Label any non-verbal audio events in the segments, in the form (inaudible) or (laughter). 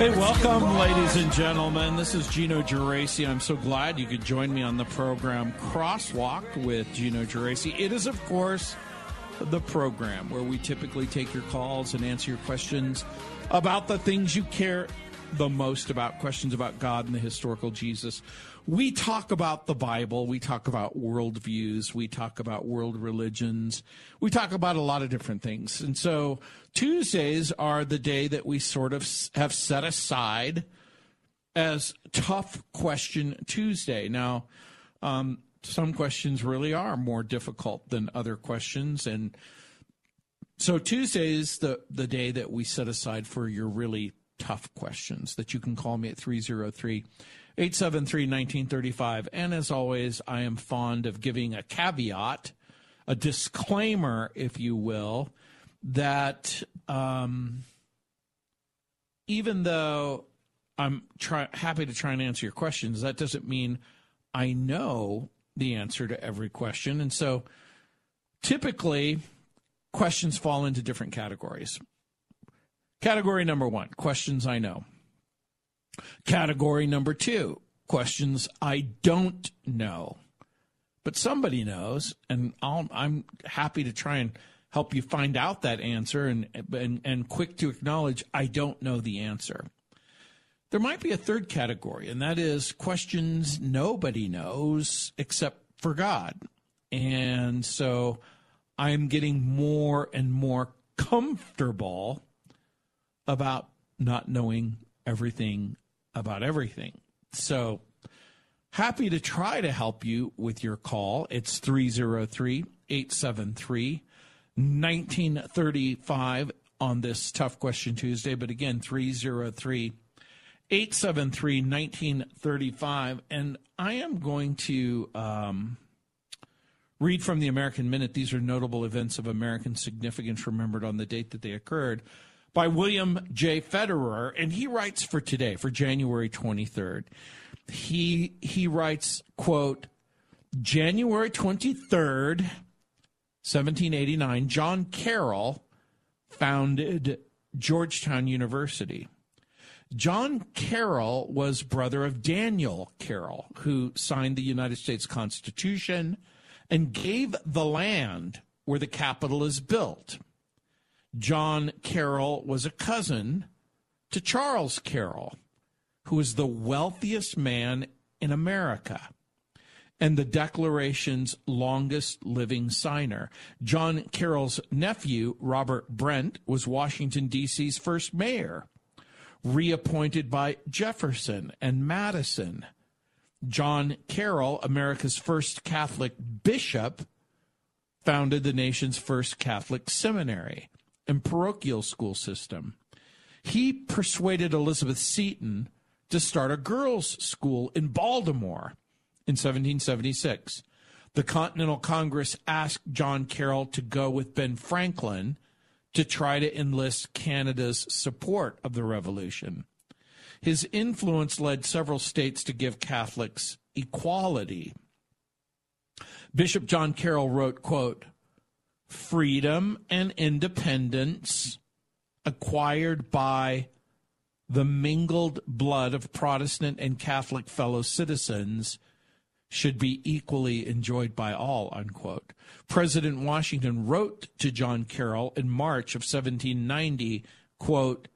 Hey, welcome, ladies and gentlemen. This is Gino Geraci. I'm so glad you could join me on the program Crosswalk with Gino Geraci. It is, of course, the program where we typically take your calls and answer your questions about the things you care the most about, questions about God and the historical Jesus. We talk about the Bible, we talk about worldviews, we talk about world religions, we talk about a lot of different things. And so Tuesdays are the day that we sort of have set aside as tough question Tuesday. Now, um, some questions really are more difficult than other questions, and so Tuesday is the the day that we set aside for your really tough questions. That you can call me at 303 873 1935. And as always, I am fond of giving a caveat, a disclaimer, if you will that um, even though I'm try, happy to try and answer your questions, that doesn't mean I know the answer to every question. And so typically, questions fall into different categories. Category number one questions I know. Category number two questions I don't know. But somebody knows, and i am happy to try and help you find out that answer and, and, and quick to acknowledge, I don't know the answer. There might be a third category, and that is questions nobody knows except for God. And so I'm getting more and more comfortable about not knowing everything about everything. So happy to try to help you with your call. It's 303 873 1935 on this Tough Question Tuesday. But again, 303 873 1935. And I am going to um, read from the American Minute. These are notable events of American significance remembered on the date that they occurred by William J. Federer. And he writes for today, for January 23rd. He, he writes, quote, January 23rd, 1789, John Carroll founded Georgetown University. John Carroll was brother of Daniel Carroll, who signed the United States Constitution and gave the land where the Capitol is built. John Carroll was a cousin to Charles Carroll, who was the wealthiest man in America and the Declaration's longest living signer. John Carroll's nephew, Robert Brent, was Washington, D.C.'s first mayor, reappointed by Jefferson and Madison. John Carroll, America's first Catholic bishop, founded the nation's first Catholic seminary and parochial school system. He persuaded Elizabeth Seton to start a girls' school in Baltimore in 1776. The Continental Congress asked John Carroll to go with Ben Franklin to try to enlist Canada's support of the revolution. His influence led several states to give Catholics equality. Bishop John Carroll wrote, quote, freedom and independence acquired by the mingled blood of Protestant and Catholic fellow citizens should be equally enjoyed by all, unquote. President Washington wrote to John Carroll in March of 1790, quote,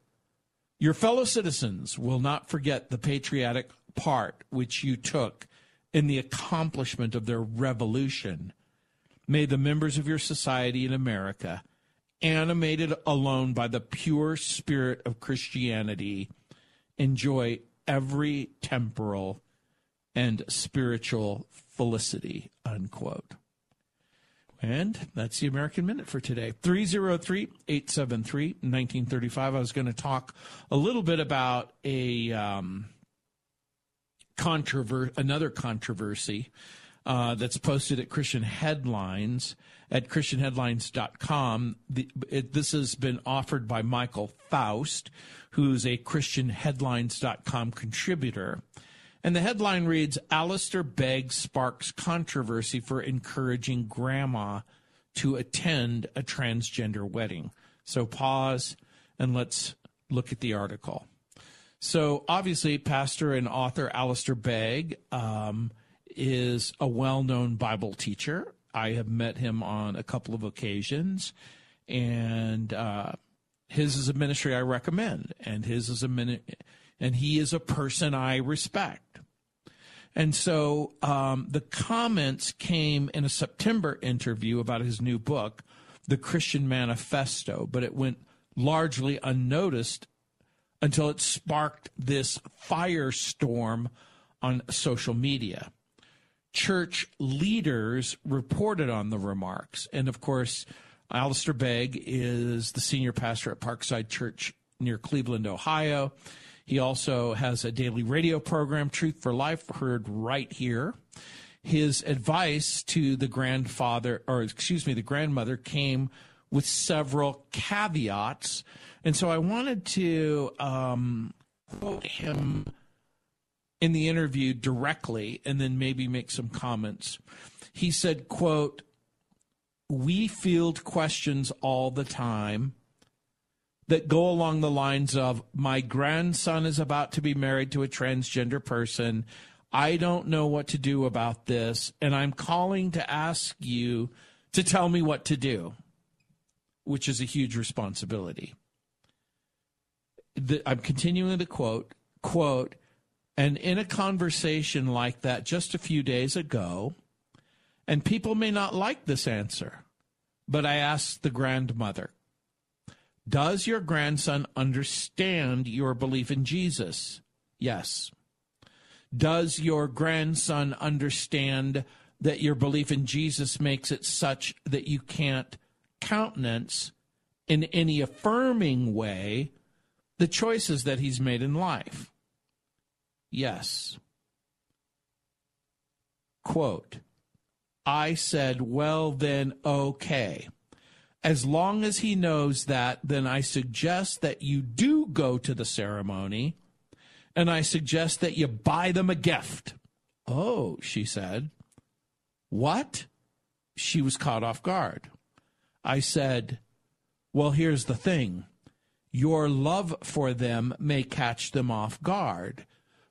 Your fellow citizens will not forget the patriotic part which you took in the accomplishment of their revolution. May the members of your society in America, animated alone by the pure spirit of Christianity, enjoy every temporal and spiritual felicity, unquote. And that's the American Minute for today. 303 873 1935. I was going to talk a little bit about a um, controver- another controversy uh, that's posted at Christian Headlines at ChristianHeadlines.com. The, it, this has been offered by Michael Foust, who's a ChristianHeadlines.com contributor. And the headline reads Alistair Begg sparks controversy for encouraging grandma to attend a transgender wedding. So pause and let's look at the article. So obviously, pastor and author Alistair Begg um, is a well known Bible teacher. I have met him on a couple of occasions, and uh, his is a ministry I recommend, and his is a minute, and he is a person I respect. And so um, the comments came in a September interview about his new book, The Christian Manifesto, but it went largely unnoticed until it sparked this firestorm on social media. Church leaders reported on the remarks. And of course, Alistair Begg is the senior pastor at Parkside Church near Cleveland, Ohio. He also has a daily radio program, Truth for Life, heard right here. His advice to the grandfather, or excuse me, the grandmother came with several caveats. And so I wanted to um, quote him in the interview directly and then maybe make some comments. He said, quote, we field questions all the time that go along the lines of my grandson is about to be married to a transgender person. I don't know what to do about this, and I'm calling to ask you to tell me what to do, which is a huge responsibility. The, I'm continuing the quote, quote, and in a conversation like that just a few days ago, and people may not like this answer, but I asked the grandmother, does your grandson understand your belief in Jesus? Yes. Does your grandson understand that your belief in Jesus makes it such that you can't countenance in any affirming way the choices that he's made in life? Yes. Quote, I said, well, then, okay. As long as he knows that, then I suggest that you do go to the ceremony and I suggest that you buy them a gift. Oh, she said. What? She was caught off guard. I said, Well, here's the thing. Your love for them may catch them off guard,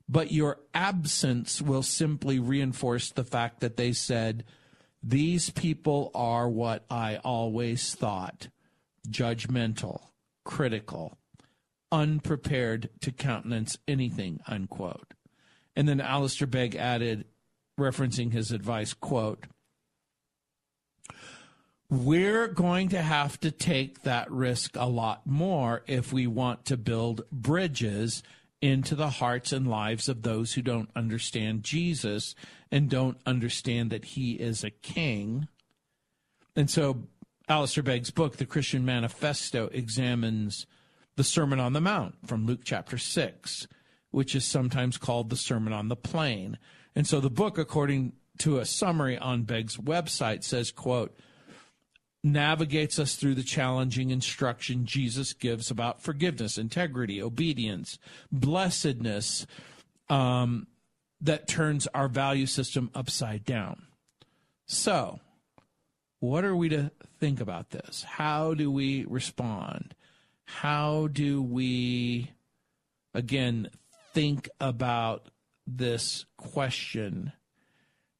but your absence will simply reinforce the fact that they said, these people are what I always thought judgmental, critical, unprepared to countenance anything, unquote. And then Alistair Begg added, referencing his advice, quote, we're going to have to take that risk a lot more if we want to build bridges into the hearts and lives of those who don't understand Jesus and don't understand that he is a king. And so Alistair Begg's book, The Christian Manifesto, examines the Sermon on the Mount from Luke chapter 6, which is sometimes called the Sermon on the Plain. And so the book, according to a summary on Begg's website, says, quote, navigates us through the challenging instruction Jesus gives about forgiveness, integrity, obedience, blessedness um, that turns our value system upside down. So, what are we to think about this? How do we respond? How do we, again, think about this question?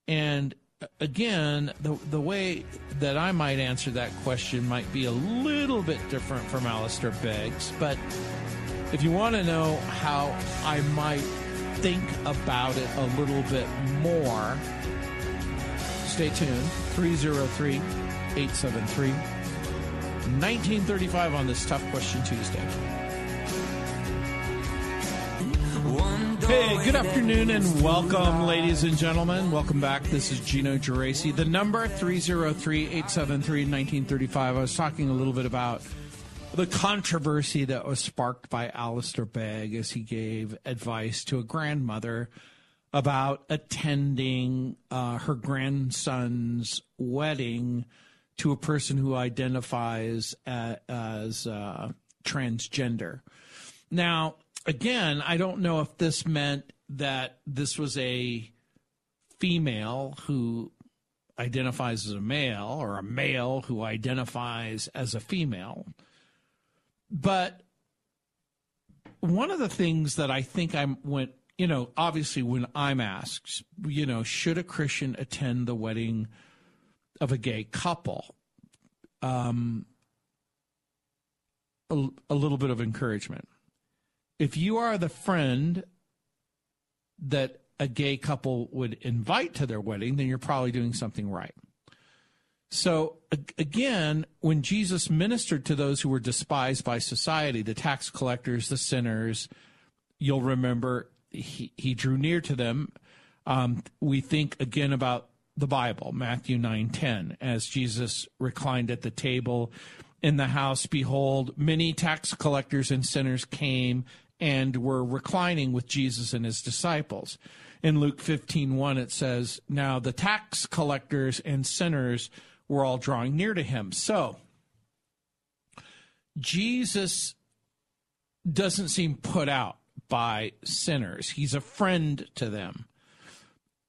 And again, the, the way that I might answer that question might be a little bit different from Alistair Begg's, but if you want to know how I might think about it a little bit more, stay tuned. 303 873 1935 on this Tough Question Tuesday. Hey, good afternoon and welcome, ladies and gentlemen. Welcome back. This is Gino Geraci. The number 303-873-1935. I was talking a little bit about the controversy that was sparked by Alistair Begg as he gave advice to a grandmother about attending uh, her grandson's wedding to a person who identifies as, as uh, transgender. Now, again, I don't know if this meant that this was a female who identifies as a male or a male who identifies as a female. But one of the things that I think I went, you know, obviously when I'm asked, you know, should a Christian attend the wedding of a gay couple? Um, a, a little bit of encouragement if you are the friend that a gay couple would invite to their wedding, then you're probably doing something right. So again, when Jesus ministered to those who were despised by society, the tax collectors, the sinners, you'll remember he, he drew near to them. Um, we think again about the Bible, Matthew 9:10, as Jesus reclined at the table in the house, behold, many tax collectors and sinners came and were reclining with Jesus and his disciples. In Luke 15:1 it says, "Now the tax collectors and sinners were all drawing near to him." So Jesus doesn't seem put out by sinners. He's a friend to them.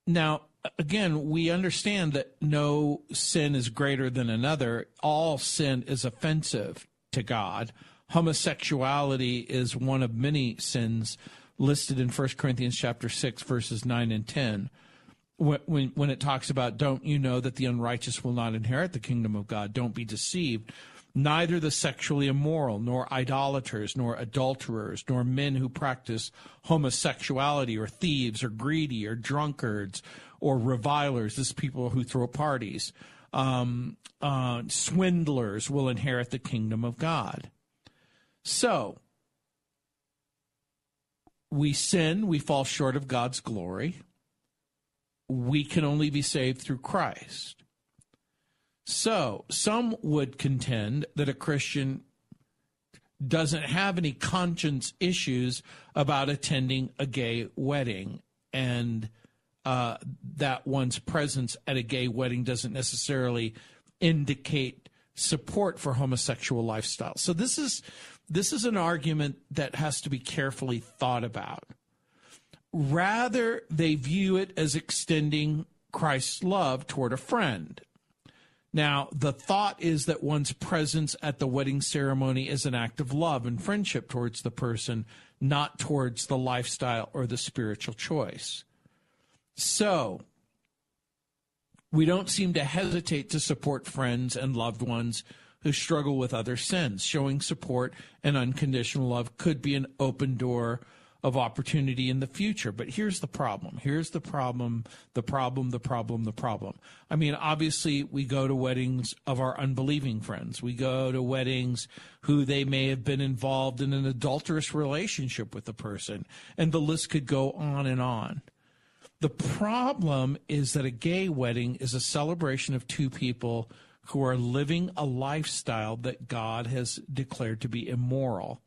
Now, again, we understand that no sin is greater than another. All sin is offensive to God homosexuality is one of many sins listed in 1 Corinthians chapter 6 verses 9 and 10 when, when, it talks about don't you know that the unrighteous will not inherit the kingdom of God? Don't be deceived. Neither the sexually immoral nor idolaters nor adulterers nor men who practice homosexuality or thieves or greedy or drunkards or revilers. This people who throw parties. Um, uh, swindlers will inherit the kingdom of God so, we sin, we fall short of God's glory. We can only be saved through Christ. So, some would contend that a Christian doesn't have any conscience issues about attending a gay wedding and uh, that one's presence at a gay wedding doesn't necessarily indicate support for homosexual lifestyle. So this is this is an argument that has to be carefully thought about. Rather, they view it as extending Christ's love toward a friend. Now, the thought is that one's presence at the wedding ceremony is an act of love and friendship towards the person, not towards the lifestyle or the spiritual choice. So, we don't seem to hesitate to support friends and loved ones who struggle with other sins. Showing support and unconditional love could be an open door of opportunity in the future. But here's the problem. Here's the problem, the problem, the problem, the problem. I mean, obviously, we go to weddings of our unbelieving friends. We go to weddings who they may have been involved in an adulterous relationship with the person. And the list could go on and on. The problem is that a gay wedding is a celebration of two people who are living a lifestyle that God has declared to be immoral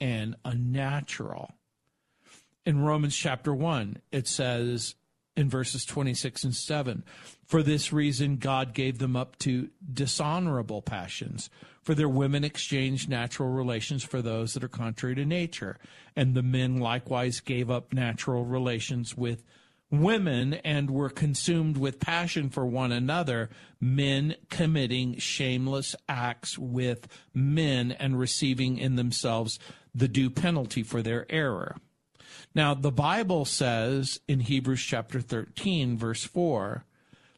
and unnatural. In Romans chapter 1, it says in verses 26 and 7 For this reason, God gave them up to dishonorable passions. For their women exchanged natural relations for those that are contrary to nature. And the men likewise gave up natural relations with women and were consumed with passion for one another, men committing shameless acts with men and receiving in themselves the due penalty for their error. Now, the Bible says in Hebrews chapter 13, verse 4,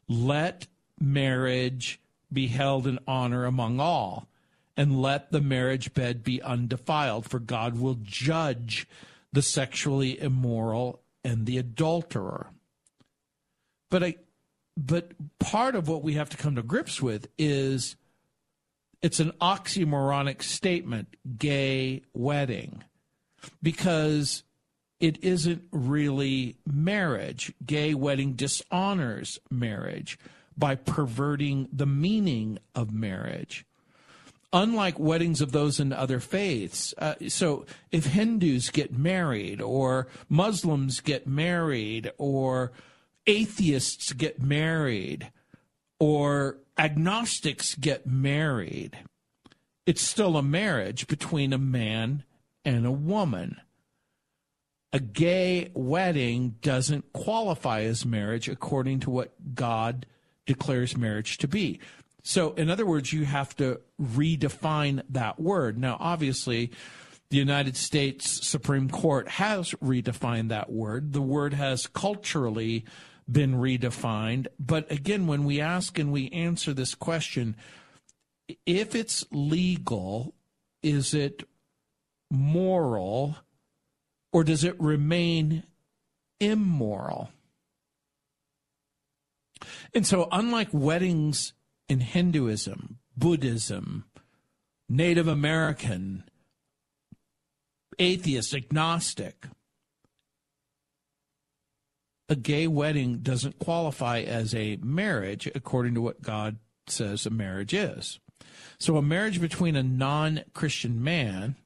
let marriage be held in honor among all, and let the marriage bed be undefiled, for God will judge the sexually immoral and the adulterer. But I but part of what we have to come to grips with is it's an oxymoronic statement, gay wedding. Because it isn't really marriage. Gay wedding dishonors marriage by perverting the meaning of marriage. Unlike weddings of those in other faiths, uh, so if Hindus get married, or Muslims get married, or atheists get married, or agnostics get married, it's still a marriage between a man and a woman. A gay wedding doesn't qualify as marriage according to what God declares marriage to be. So, in other words, you have to redefine that word. Now, obviously, the United States Supreme Court has redefined that word. The word has culturally been redefined. But again, when we ask and we answer this question, if it's legal, is it moral or does it remain immoral? And so, unlike weddings in Hinduism, Buddhism, Native American, atheist, agnostic, a gay wedding doesn't qualify as a marriage according to what God says a marriage is. So, a marriage between a non Christian man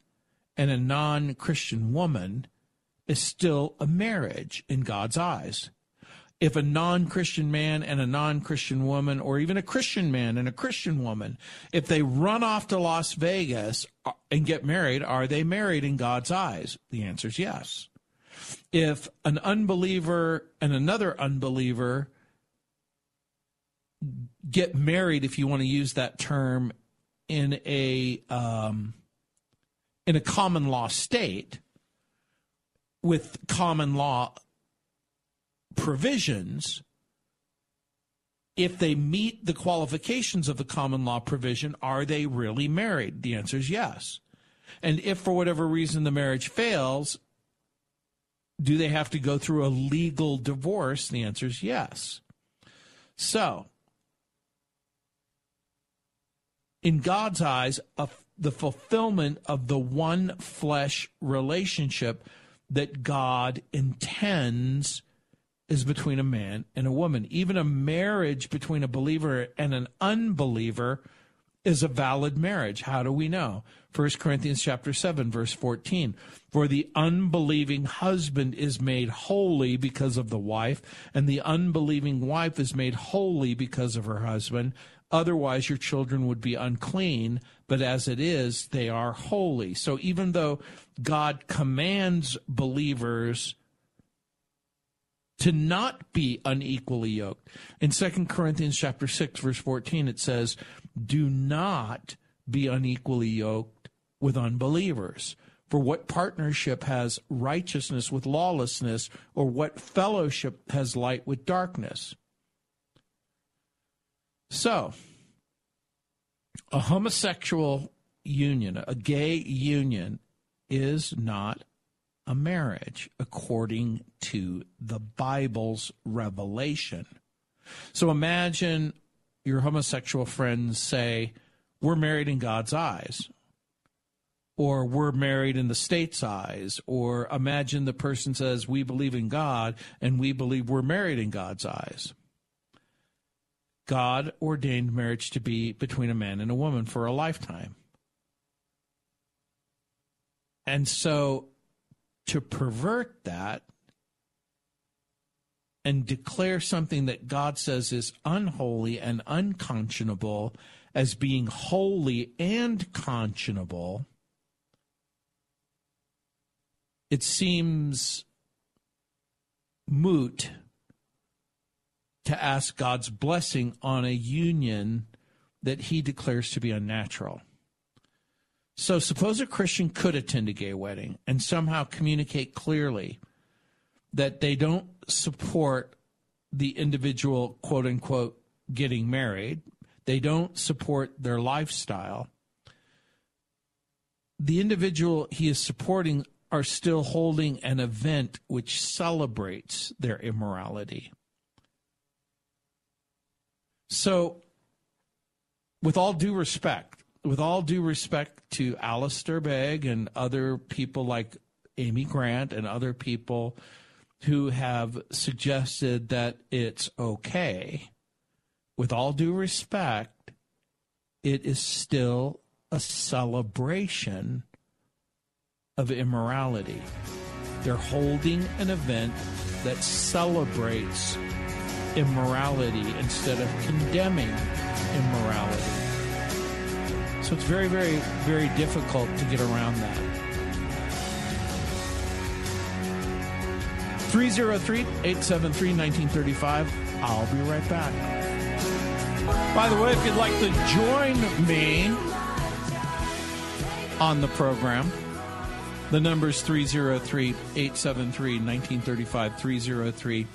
and a non Christian woman is still a marriage in God's eyes if a non Christian man and a non Christian woman, or even a Christian man and a Christian woman, if they run off to Las Vegas uh, and get married, are they married in God's eyes? The answer is yes. If an unbeliever and another unbeliever get married, if you want to use that term, in a um, in a common law state with common law provisions, if they meet the qualifications of the common law provision, are they really married? The answer is yes. And if for whatever reason the marriage fails, do they have to go through a legal divorce? The answer is yes. So, in God's eyes, a, the fulfillment of the one flesh relationship that God intends is between a man and a woman. Even a marriage between a believer and an unbeliever is a valid marriage. How do we know? 1 Corinthians chapter 7 verse 14. For the unbelieving husband is made holy because of the wife, and the unbelieving wife is made holy because of her husband. Otherwise your children would be unclean, but as it is, they are holy. So even though God commands believers to not be unequally yoked. In 2 Corinthians chapter 6 verse 14 it says, "Do not be unequally yoked with unbelievers." For what partnership has righteousness with lawlessness, or what fellowship has light with darkness? So, a homosexual union, a gay union, is not a marriage according to the Bible's revelation. So imagine your homosexual friends say, We're married in God's eyes, or we're married in the state's eyes, or imagine the person says, We believe in God and we believe we're married in God's eyes. God ordained marriage to be between a man and a woman for a lifetime. And so to pervert that and declare something that God says is unholy and unconscionable as being holy and conscionable, it seems moot to ask God's blessing on a union that he declares to be unnatural. So, suppose a Christian could attend a gay wedding and somehow communicate clearly that they don't support the individual, quote unquote, getting married, they don't support their lifestyle. The individual he is supporting are still holding an event which celebrates their immorality. So, with all due respect, with all due respect to Alistair Begg and other people like Amy Grant and other people who have suggested that it's okay. With all due respect, it is still a celebration of immorality. They're holding an event that celebrates immorality instead of condemning immorality. So it's very, very, very difficult to get around that. 303 873 1935. I'll be right back. By the way, if you'd like to join me on the program, the number is 303 873 1935. 303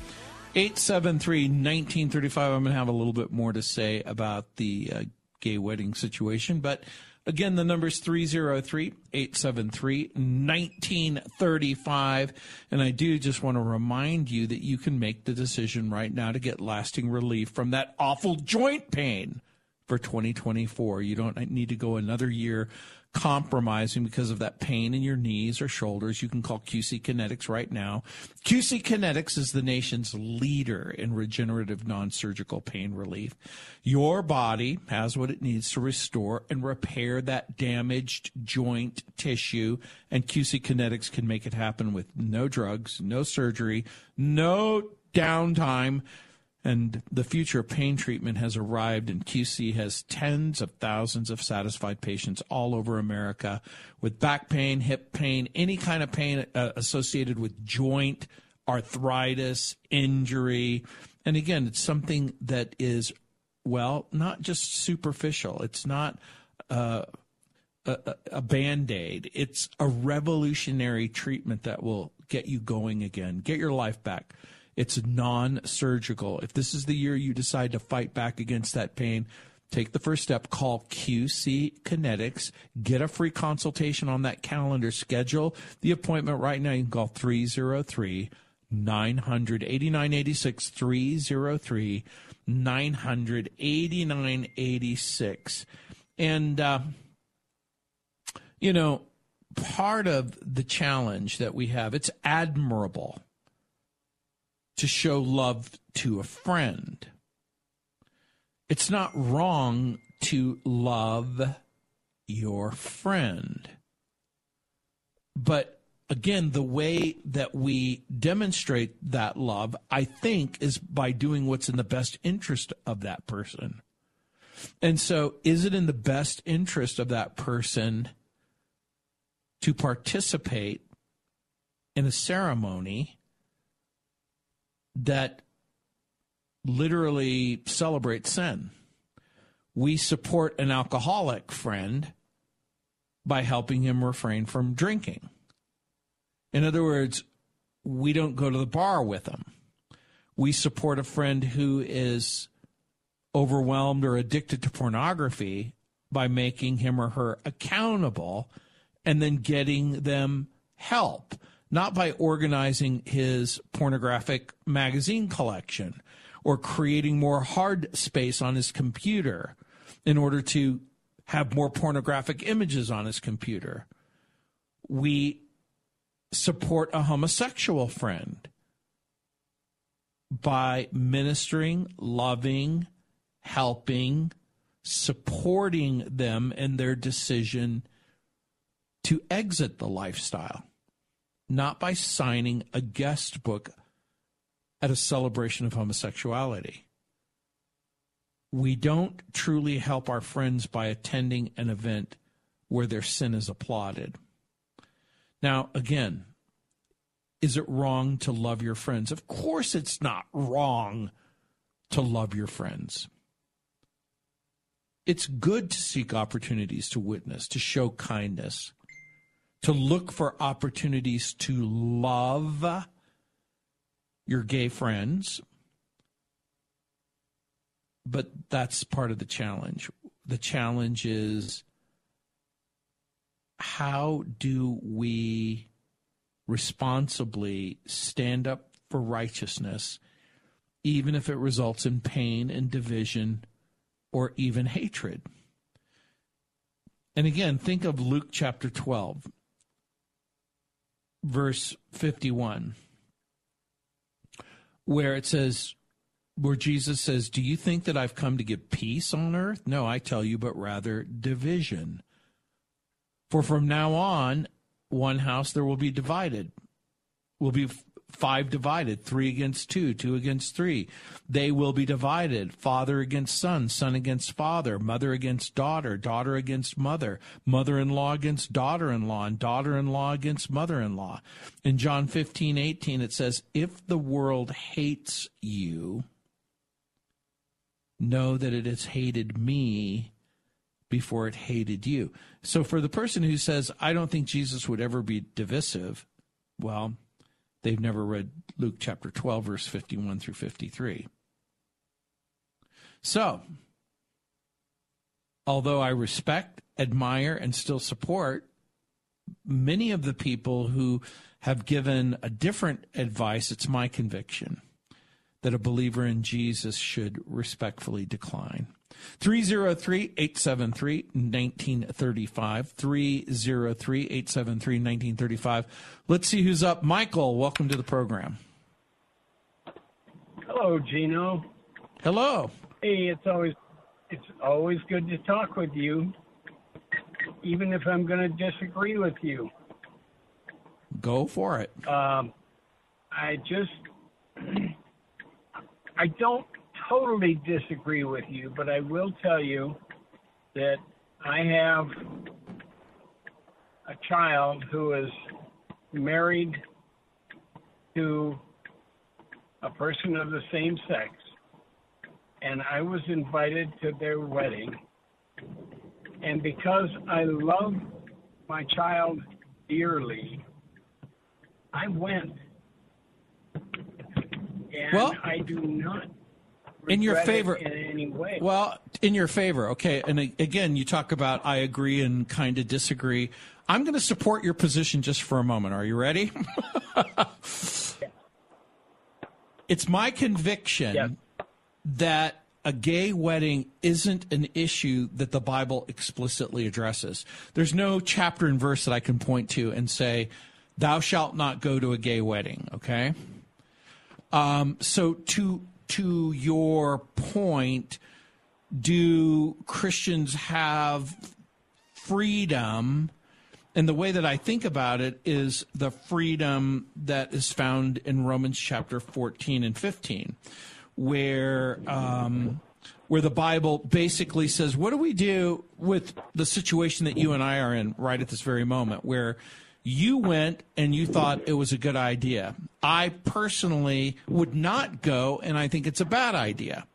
873 1935. I'm going to have a little bit more to say about the uh, gay wedding situation, but Again, the number is 303 873 1935. And I do just want to remind you that you can make the decision right now to get lasting relief from that awful joint pain for 2024. You don't need to go another year compromising because of that pain in your knees or shoulders, you can call QC Kinetics right now. QC Kinetics is the nation's leader in regenerative non surgical pain relief. Your body has what it needs to restore and repair that damaged joint tissue, and QC Kinetics can make it happen with no drugs, no surgery, no downtime and the future of pain treatment has arrived, and QC has tens of thousands of satisfied patients all over America with back pain, hip pain, any kind of pain uh, associated with joint arthritis, injury. And again, it's something that is, well, not just superficial. It's not uh, a, a band aid, it's a revolutionary treatment that will get you going again, get your life back. It's non surgical. If this is the year you decide to fight back against that pain, take the first step. Call QC Kinetics. Get a free consultation on that calendar. Schedule the appointment right now. You can call 303 900 8986 303 900 8986. And, uh, you know, part of the challenge that we have, it's admirable to show love to a friend. It's not wrong to love your friend. But again, the way that we demonstrate that love, I think, is by doing what's in the best interest of that person. And so, is it in the best interest of that person to participate in a ceremony that literally celebrate sin. We support an alcoholic friend by helping him refrain from drinking. In other words, we don't go to the bar with him. We support a friend who is overwhelmed or addicted to pornography by making him or her accountable and then getting them help not by organizing his pornographic magazine collection or creating more hard space on his computer in order to have more pornographic images on his computer. We support a homosexual friend by ministering, loving, helping, supporting them in their decision to exit the lifestyle not by signing a guest book at a celebration of homosexuality. We don't truly help our friends by attending an event where their sin is applauded. Now, again, is it wrong to love your friends? Of course, it's not wrong to love your friends. It's good to seek opportunities to witness, to show kindness to look for opportunities to love your gay friends. But that's part of the challenge. The challenge is how do we responsibly stand up for righteousness, even if it results in pain and division or even hatred? And again, think of Luke chapter 12 verse 51, where it says, where Jesus says, Do you think that I've come to give peace on earth? No, I tell you, but rather division. For from now on, one house there will be divided, will be five divided, three against two, two against three. They will be divided, father against son, son against father, mother against daughter, daughter against mother, mother in law against daughter in law, and daughter in law against mother in law. In John 15, 18, it says, If the world hates you, know that it has hated me before it hated you. So for the person who says, I don't think Jesus would ever be divisive, well, they've never read Luke chapter 12, verse 51 through 53. So, although I respect, admire, and still support many of the people who have given a different advice, it's my conviction that a believer in Jesus should respectfully decline. 303 873 1935. 303 873 1935. Let's see who's up. Michael, welcome to the program. Hello, Gino. Hello. Hey, it's always it's always good to talk with you, even if I'm going to disagree with you. Go for it. Um, I just (clears throat) I don't totally disagree with you, but I will tell you that I have a child who is married to a person of the same sex, and I was invited to their wedding. And because I love my child dearly, I went. And Well- I do not In your favor- in any way. Well, in your favor, okay. And again, you talk about I agree and kind of disagree. I'm going to support your position just for a moment. Are you ready? (laughs) it's my conviction Yes. that a gay wedding isn't an issue that the Bible explicitly addresses. There's no chapter and verse that I can point to and say, "Thou shalt not go to a gay wedding." Okay. Um, so to to your point, do Christians have freedom? And the way that I think about it is the freedom that is found in Romans chapter 14 and 15, where um, where the Bible basically says, "What do we do with the situation that you and I are in right at this very moment, where you went and you thought it was a good idea? I personally would not go, and I think it's a bad idea."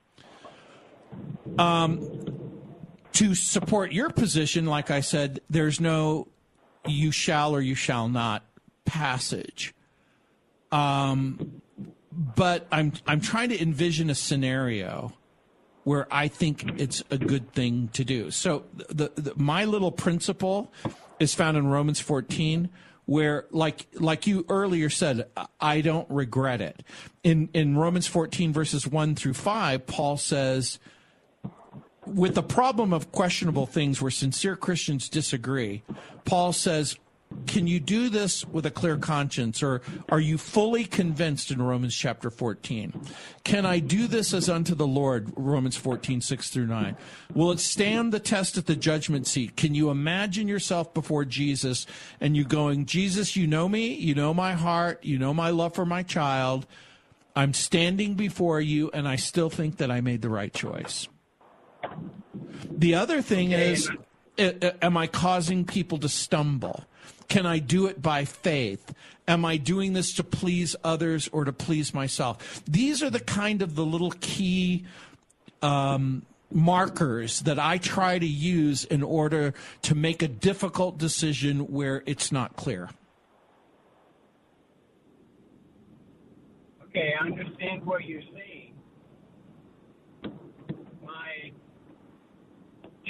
to support your position, like I said, there's no you shall or you shall not passage. Um, but I'm I'm trying to envision a scenario where I think it's a good thing to do. So the, the my little principle is found in Romans 14 where like like you earlier said I don't regret it. In in Romans 14 verses 1 through 5 Paul says with the problem of questionable things where sincere Christians disagree, Paul says, can you do this with a clear conscience or are you fully convinced in Romans chapter 14? Can I do this as unto the Lord? Romans 14, 6 through 9. Will it stand the test at the judgment seat? Can you imagine yourself before Jesus and you going, Jesus, you know me, you know my heart, you know my love for my child. I'm standing before you and I still think that I made the right choice. The other thing Okay. is, am I causing people to stumble? Can I do it by faith? Am I doing this to please others or to please myself? These are the kind of the little key um, markers that I try to use in order to make a difficult decision where it's not clear. Okay, I understand what you're saying. My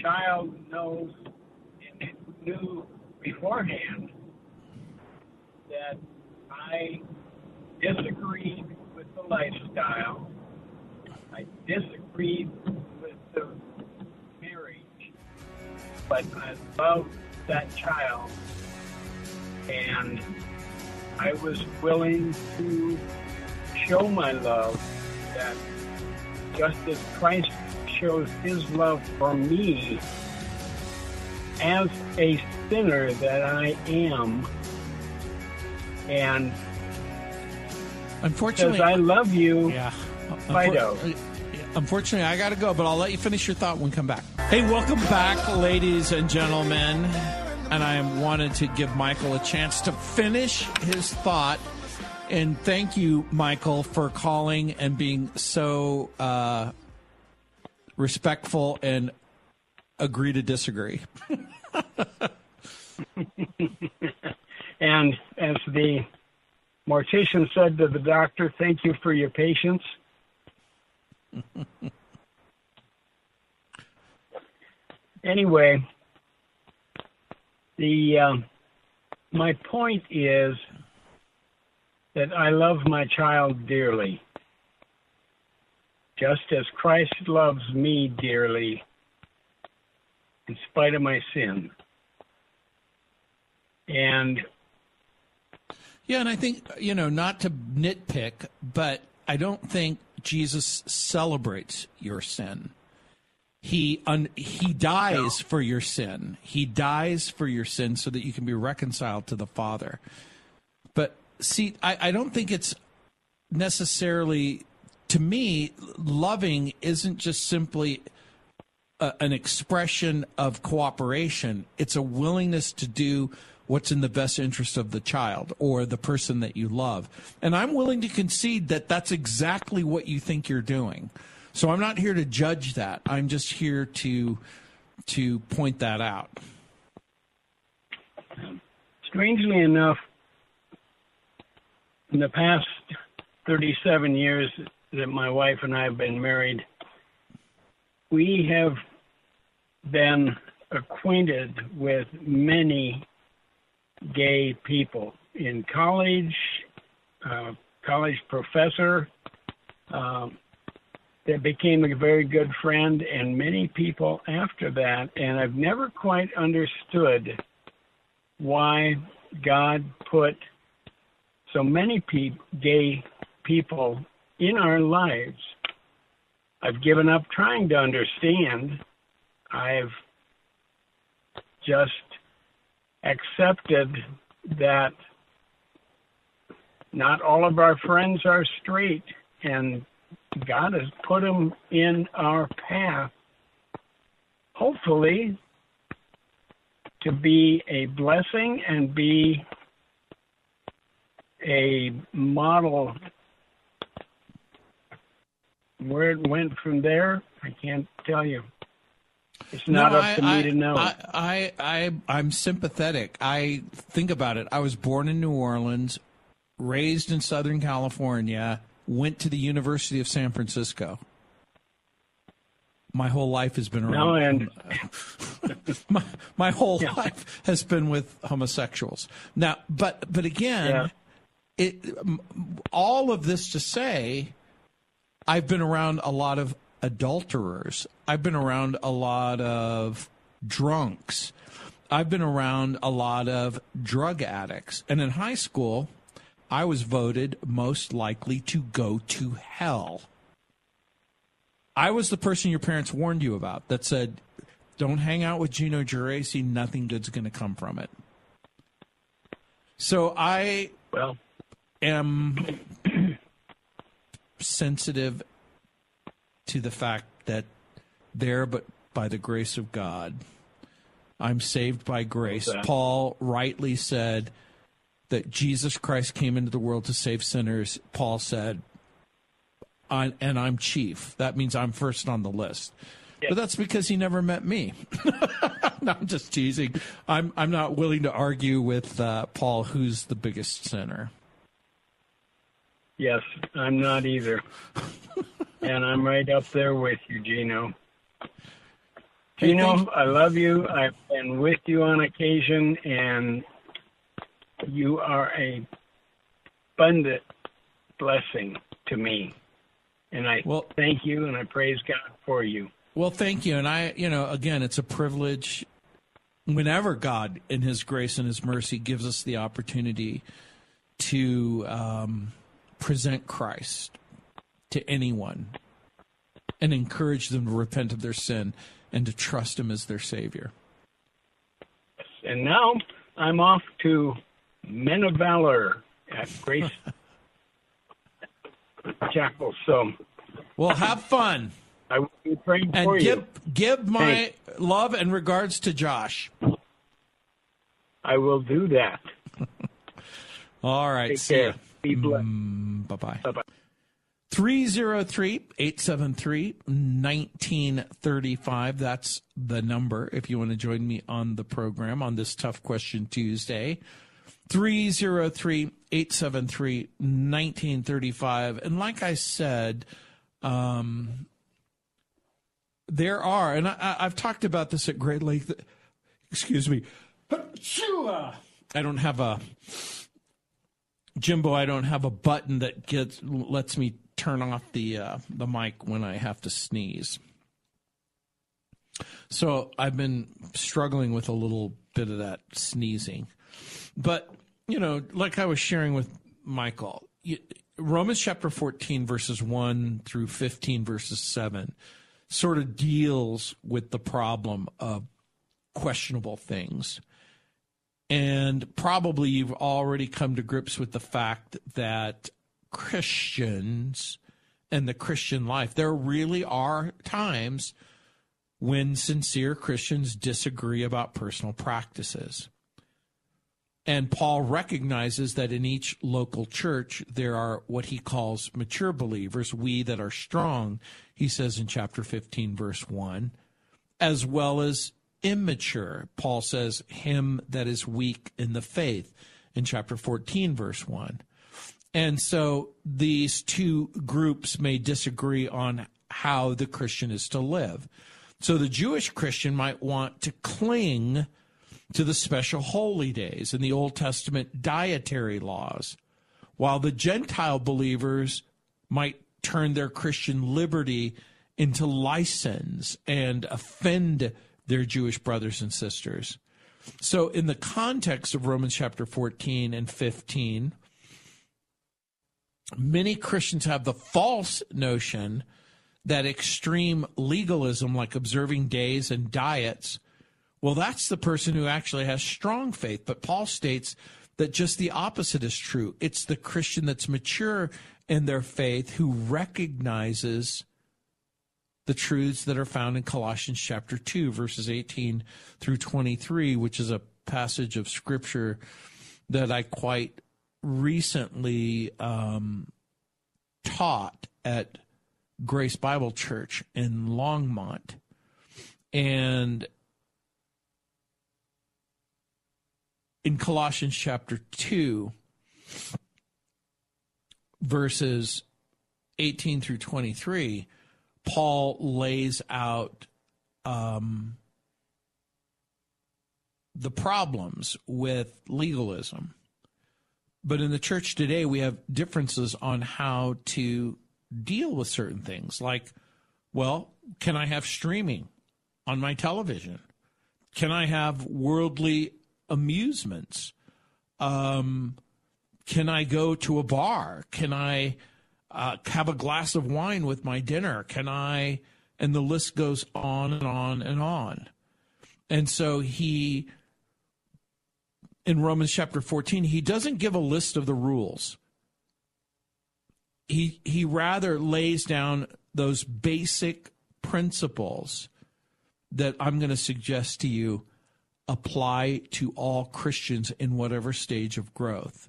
child knows and knew beforehand that I disagreed with the lifestyle. I disagreed with the marriage, but I love that child and I was willing to show my love that just as Christ shows his love for me as a sinner that I am. And Unfortunately, I love you, yeah. Fido. Unfortunately, I got to go, but I'll let you finish your thought when we come back. Hey, welcome back, ladies and gentlemen. And I wanted to give Michael a chance to finish his thought. And thank you, Michael, for calling and being so uh, respectful and agree to disagree. (laughs) and as the mortician said to the doctor, thank you for your patience. anyway, the um, my point is that I love my child dearly, just as Christ loves me dearly, in spite of my sin. And Yeah, and I think, you know, not to nitpick, but I don't think Jesus celebrates your sin. He un, he dies for your sin. He dies for your sin so that you can be reconciled to the Father. But see, I, I don't think it's necessarily to me loving isn't just simply a, an expression of cooperation. It's a willingness to do what's in the best interest of the child or the person that you love. And I'm willing to concede that that's exactly what you think you're doing. So I'm not here to judge that. I'm just here to to point that out. strangely enough, in the past 37 years that my wife and I have been married, we have been acquainted with many gay people in college, uh, college professor um, that became a very good friend, and many people after that. And I've never quite understood why God put so many pe- gay people in our lives. I've given up trying to understand. I've just accepted that not all of our friends are straight, and God has put them in our path, hopefully, to be a blessing and be a model. Where it went from there, I can't tell you. It's not No, up to I, me to know. I, I, I, I'm sympathetic. I think about it. I was born in New Orleans, raised in Southern California, went to the University of San Francisco. My whole life has been No, around. and (laughs) my, my whole Yeah. life has been with homosexuals. Now, but but again, Yeah. it all of this to say, I've been around a lot of adulterers. I've been around a lot of drunks. I've been around a lot of drug addicts. And in high school, I was voted most likely to go to hell. I was the person your parents warned you about that said, don't hang out with Gino Geraci, nothing good's going to come from it. So I well, am (clears throat) sensitive to the fact that there, but by the grace of God, I'm saved by grace. Okay. Paul rightly said that Jesus Christ came into the world to save sinners. Paul said, I, and I'm chief. That means I'm first on the list. But that's because he never met me. (laughs) no, I'm just teasing. I'm I'm not willing to argue with uh, Paul who's the biggest sinner. yes, I'm not either. (laughs) and I'm right up there with you, Gino. Gino, I love you. I've been with you on occasion, and you are a abundant blessing to me. And I Well- thank you and I praise God for you. Well, thank you. And I, you know, again, it's a privilege whenever God, in His grace and His mercy, gives us the opportunity to um, present Christ to anyone and encourage them to repent of their sin and to trust Him as their Savior. And now I'm off to Men of Valor at Grace (laughs) Chapel. So, well, have fun. I will be praying and for give, you. Give my love and regards to Josh. I will do that. (laughs) All right. Take see care. ya. Be blessed. Mm, bye bye. Bye bye. 303 873 1935. That's the number if you want to join me on the program on this Tough Question Tuesday. 303 873 1935. And like I said, um, there are, and I, I've talked about this at great length. Excuse me. I don't have a Jimbo. I don't have a button that gets lets me turn off the uh, the mic when I have to sneeze. So I've been struggling with a little bit of that sneezing, but you know, like I was sharing with Michael, you, Romans chapter fourteen verses one through fifteen verses seven sort of deals with the problem of questionable things. And probably you've already come to grips with the fact that Christians and the Christian life, there really are times when sincere Christians disagree about personal practices. And Paul recognizes that in each local church, there are what he calls mature believers, we that are strong, he says in chapter 15, verse 1, as well as immature. Paul says, him that is weak in the faith in chapter 14, verse 1. And so these two groups may disagree on how the Christian is to live. So the Jewish Christian might want to cling to the special holy days and the Old Testament dietary laws, while the Gentile believers might turn their Christian liberty into license and offend their Jewish brothers and sisters. So, in the context of Romans chapter 14 and 15, many Christians have the false notion that extreme legalism, like observing days and diets, well, that's the person who actually has strong faith. But Paul states that just the opposite is true. It's the Christian that's mature in their faith who recognizes the truths that are found in Colossians chapter 2, verses 18 through 23, which is a passage of scripture that I quite recently um, taught at Grace Bible Church in Longmont. And in Colossians chapter 2, verses 18 through 23, Paul lays out um, the problems with legalism. But in the church today, we have differences on how to deal with certain things. Like, well, can I have streaming on my television? Can I have worldly amusements? Um, can I go to a bar? Can I uh, have a glass of wine with my dinner? Can I? And the list goes on and on and on. And so he, in Romans chapter 14, he doesn't give a list of the rules. He, he rather lays down those basic principles that I'm going to suggest to you apply to all Christians in whatever stage of growth.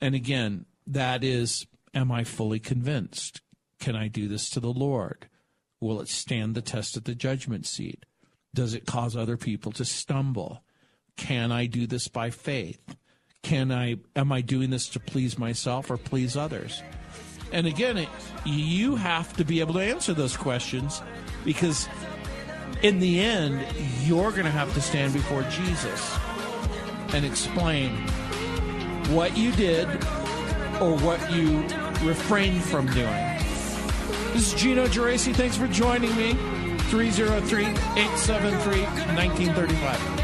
And again, that is Am I fully convinced? Can I do this to the Lord? Will it stand the test at the judgment seat? Does it cause other people to stumble? Can I do this by faith? Can I am I doing this to please myself or please others? And again, it, you have to be able to answer those questions because in the end, you're going to have to stand before Jesus and explain what you did or what you refrained from doing. This is Gino Geraci. Thanks for joining me. 303 873 1935.